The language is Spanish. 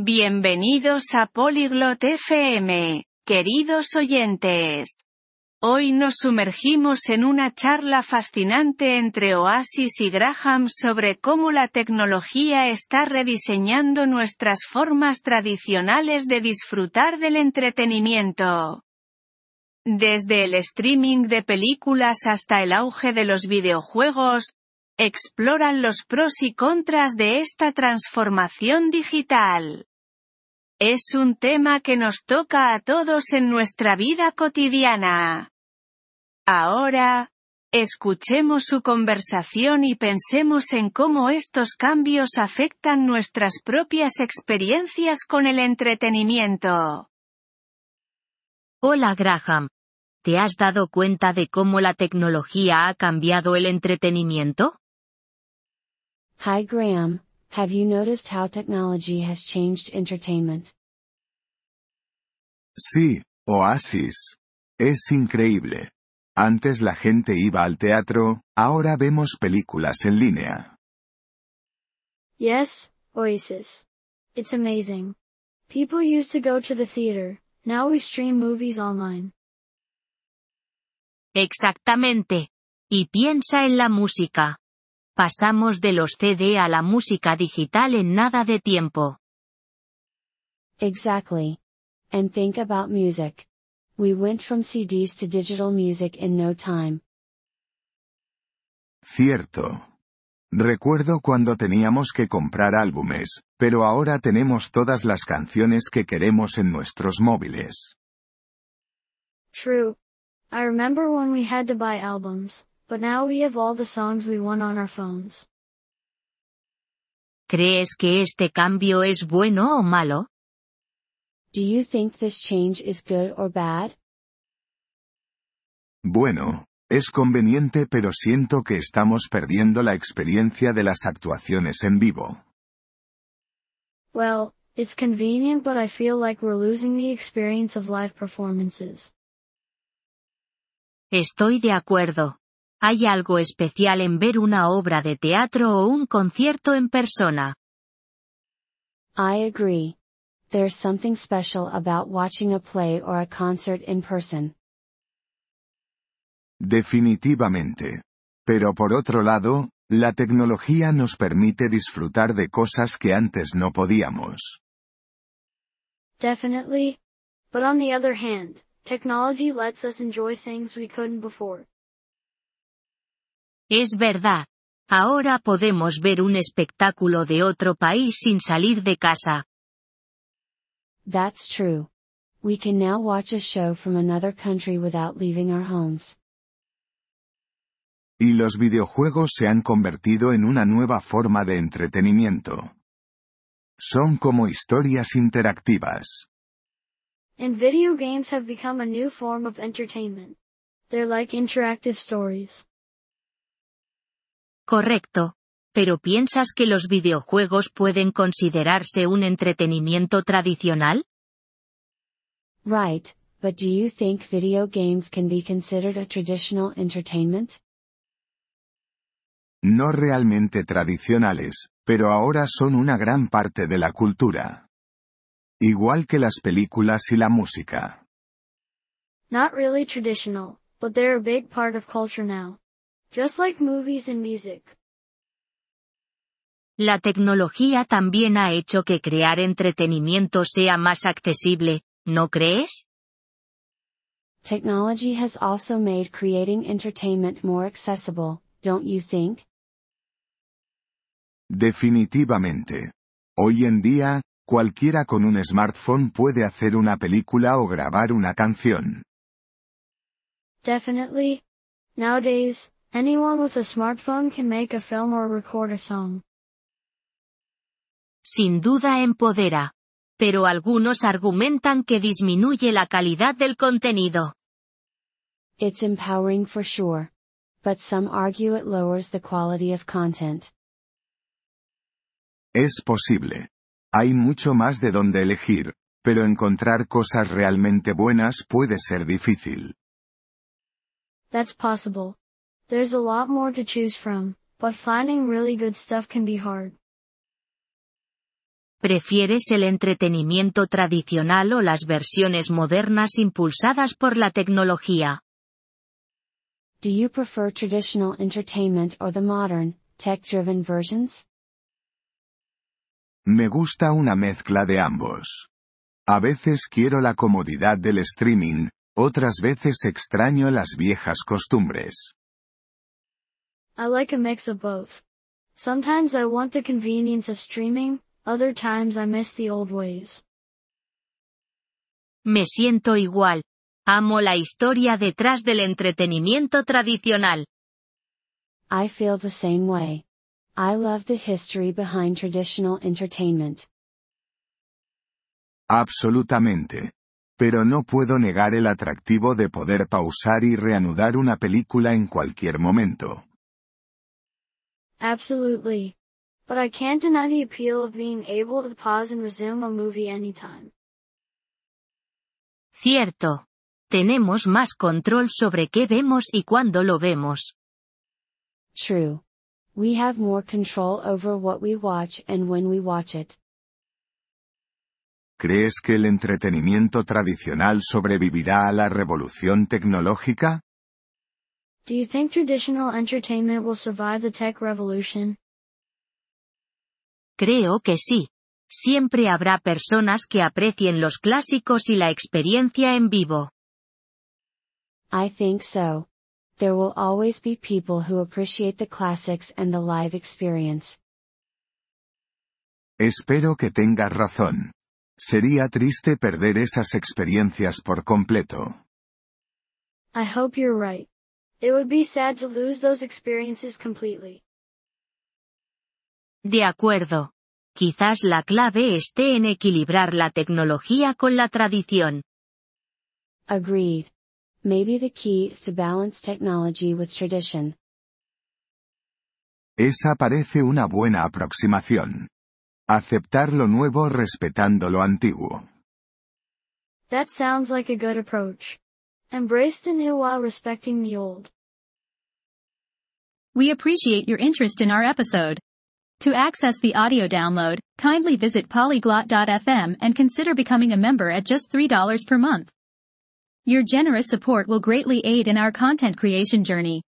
Bienvenidos a Polyglot FM, queridos oyentes. Hoy nos sumergimos en una charla fascinante entre Oasis y Graham sobre cómo la tecnología está rediseñando nuestras formas tradicionales de disfrutar del entretenimiento. Desde el streaming de películas hasta el auge de los videojuegos, exploran los pros y contras de esta transformación digital. Es un tema que nos toca a todos en nuestra vida cotidiana. Ahora, escuchemos su conversación y pensemos en cómo estos cambios afectan nuestras propias experiencias con el entretenimiento. Hola Graham. ¿Te has dado cuenta de cómo la tecnología ha cambiado el entretenimiento? Hi Graham, have you noticed how technology has changed entertainment? Sí, Oasis. Es increíble. Antes la gente iba al teatro, ahora vemos películas en línea. Yes, Oasis. It's amazing. People used to go to the theater, now we stream movies online. Exactamente. Y piensa en la música. Pasamos de los CD a la música digital en nada de tiempo. Exactly. And think about music. We went from CDs to digital music in no time. Cierto. Recuerdo cuando teníamos que comprar álbumes, pero ahora tenemos todas las canciones que queremos en nuestros móviles. True. I remember when we had to buy albums, but now we have all the songs we want on our phones. ¿Crees que este cambio es bueno o malo? Do you think this change is good or bad? Bueno, es conveniente pero siento que estamos perdiendo la experiencia de las actuaciones en vivo. Well, it's convenient but I feel like we're losing the experience of live performances. Estoy de acuerdo. Hay algo especial en ver una obra de teatro o un concierto en persona. I agree. There's something special about watching a play or a concert in person. Definitivamente. Pero por otro lado, la tecnología nos permite disfrutar de cosas que antes no podíamos. Definitely. But on the other hand, technology lets us enjoy things we couldn't before. Es verdad. Ahora podemos ver un espectáculo de otro país sin salir de casa. That's true. We can now watch a show from another country without leaving our homes. Y los videojuegos se han convertido en una nueva forma de entretenimiento. Son como historias interactivas. And video games have become a new form of entertainment. They're like interactive stories. Correcto. Pero ¿piensas que los videojuegos pueden considerarse un entretenimiento tradicional? Right, but do you think video games can be considered a traditional entertainment? No realmente tradicionales, pero ahora son una gran parte de la cultura. Igual que las películas y la música. Not really traditional, but they're a big part of culture now. Just like movies and music. La tecnología también ha hecho que crear entretenimiento sea más accesible, ¿no crees? Technology has also made creating entertainment more accessible, don't you think? Definitivamente. Hoy en día, cualquiera con un smartphone puede hacer una película o grabar una canción. Definitely. Nowadays, anyone with a smartphone can make a film or record a song. Sin duda empodera. Pero algunos argumentan que disminuye la calidad del contenido. It's empowering for sure. But some argue it lowers the quality of content. Es posible. Hay mucho más de donde elegir, pero encontrar cosas realmente buenas puede ser difícil. That's possible. There's a lot more to choose from, but finding really good stuff can be hard. ¿Prefieres el entretenimiento tradicional o las versiones modernas impulsadas por la tecnología? Do you prefer traditional entertainment or the modern, tech-driven versions? Me gusta una mezcla de ambos. A veces quiero la comodidad del streaming, otras veces extraño las viejas costumbres. I like a mix of both. Sometimes I want the convenience of streaming, other times I miss the old ways. Me siento igual. Amo la historia detrás del entretenimiento tradicional. I feel the same way. I love the history behind traditional entertainment. Absolutamente. Pero no puedo negar el atractivo de poder pausar y reanudar una película en cualquier momento. Absolutely. But I can't deny the appeal of being able to pause and resume a movie anytime. Cierto. Tenemos más control sobre qué vemos y cuándo lo vemos. True. We have more control over what we watch and when we watch it. ¿Crees que el entretenimiento tradicional sobrevivirá a la revolución tecnológica? Do you think traditional entertainment will survive the tech revolution? Creo que sí. Siempre habrá personas que aprecien los clásicos y la experiencia en vivo. I think so. There will always be people who appreciate the classics and the live experience. Espero que tengas razón. Sería triste perder esas experiencias por completo. I hope you're right. It would be sad to lose those experiences completely. De acuerdo. Quizás la clave esté en equilibrar la tecnología con la tradición. Agreed. Maybe the key is to balance technology with tradition. Esa parece una buena aproximación. Aceptar lo nuevo respetando lo antiguo. That sounds like a good approach. Embrace the new while respecting the old. We appreciate your interest in our episode. To access the audio download, kindly visit polyglot.fm and consider becoming a member at just $3 per month. Your generous support will greatly aid in our content creation journey.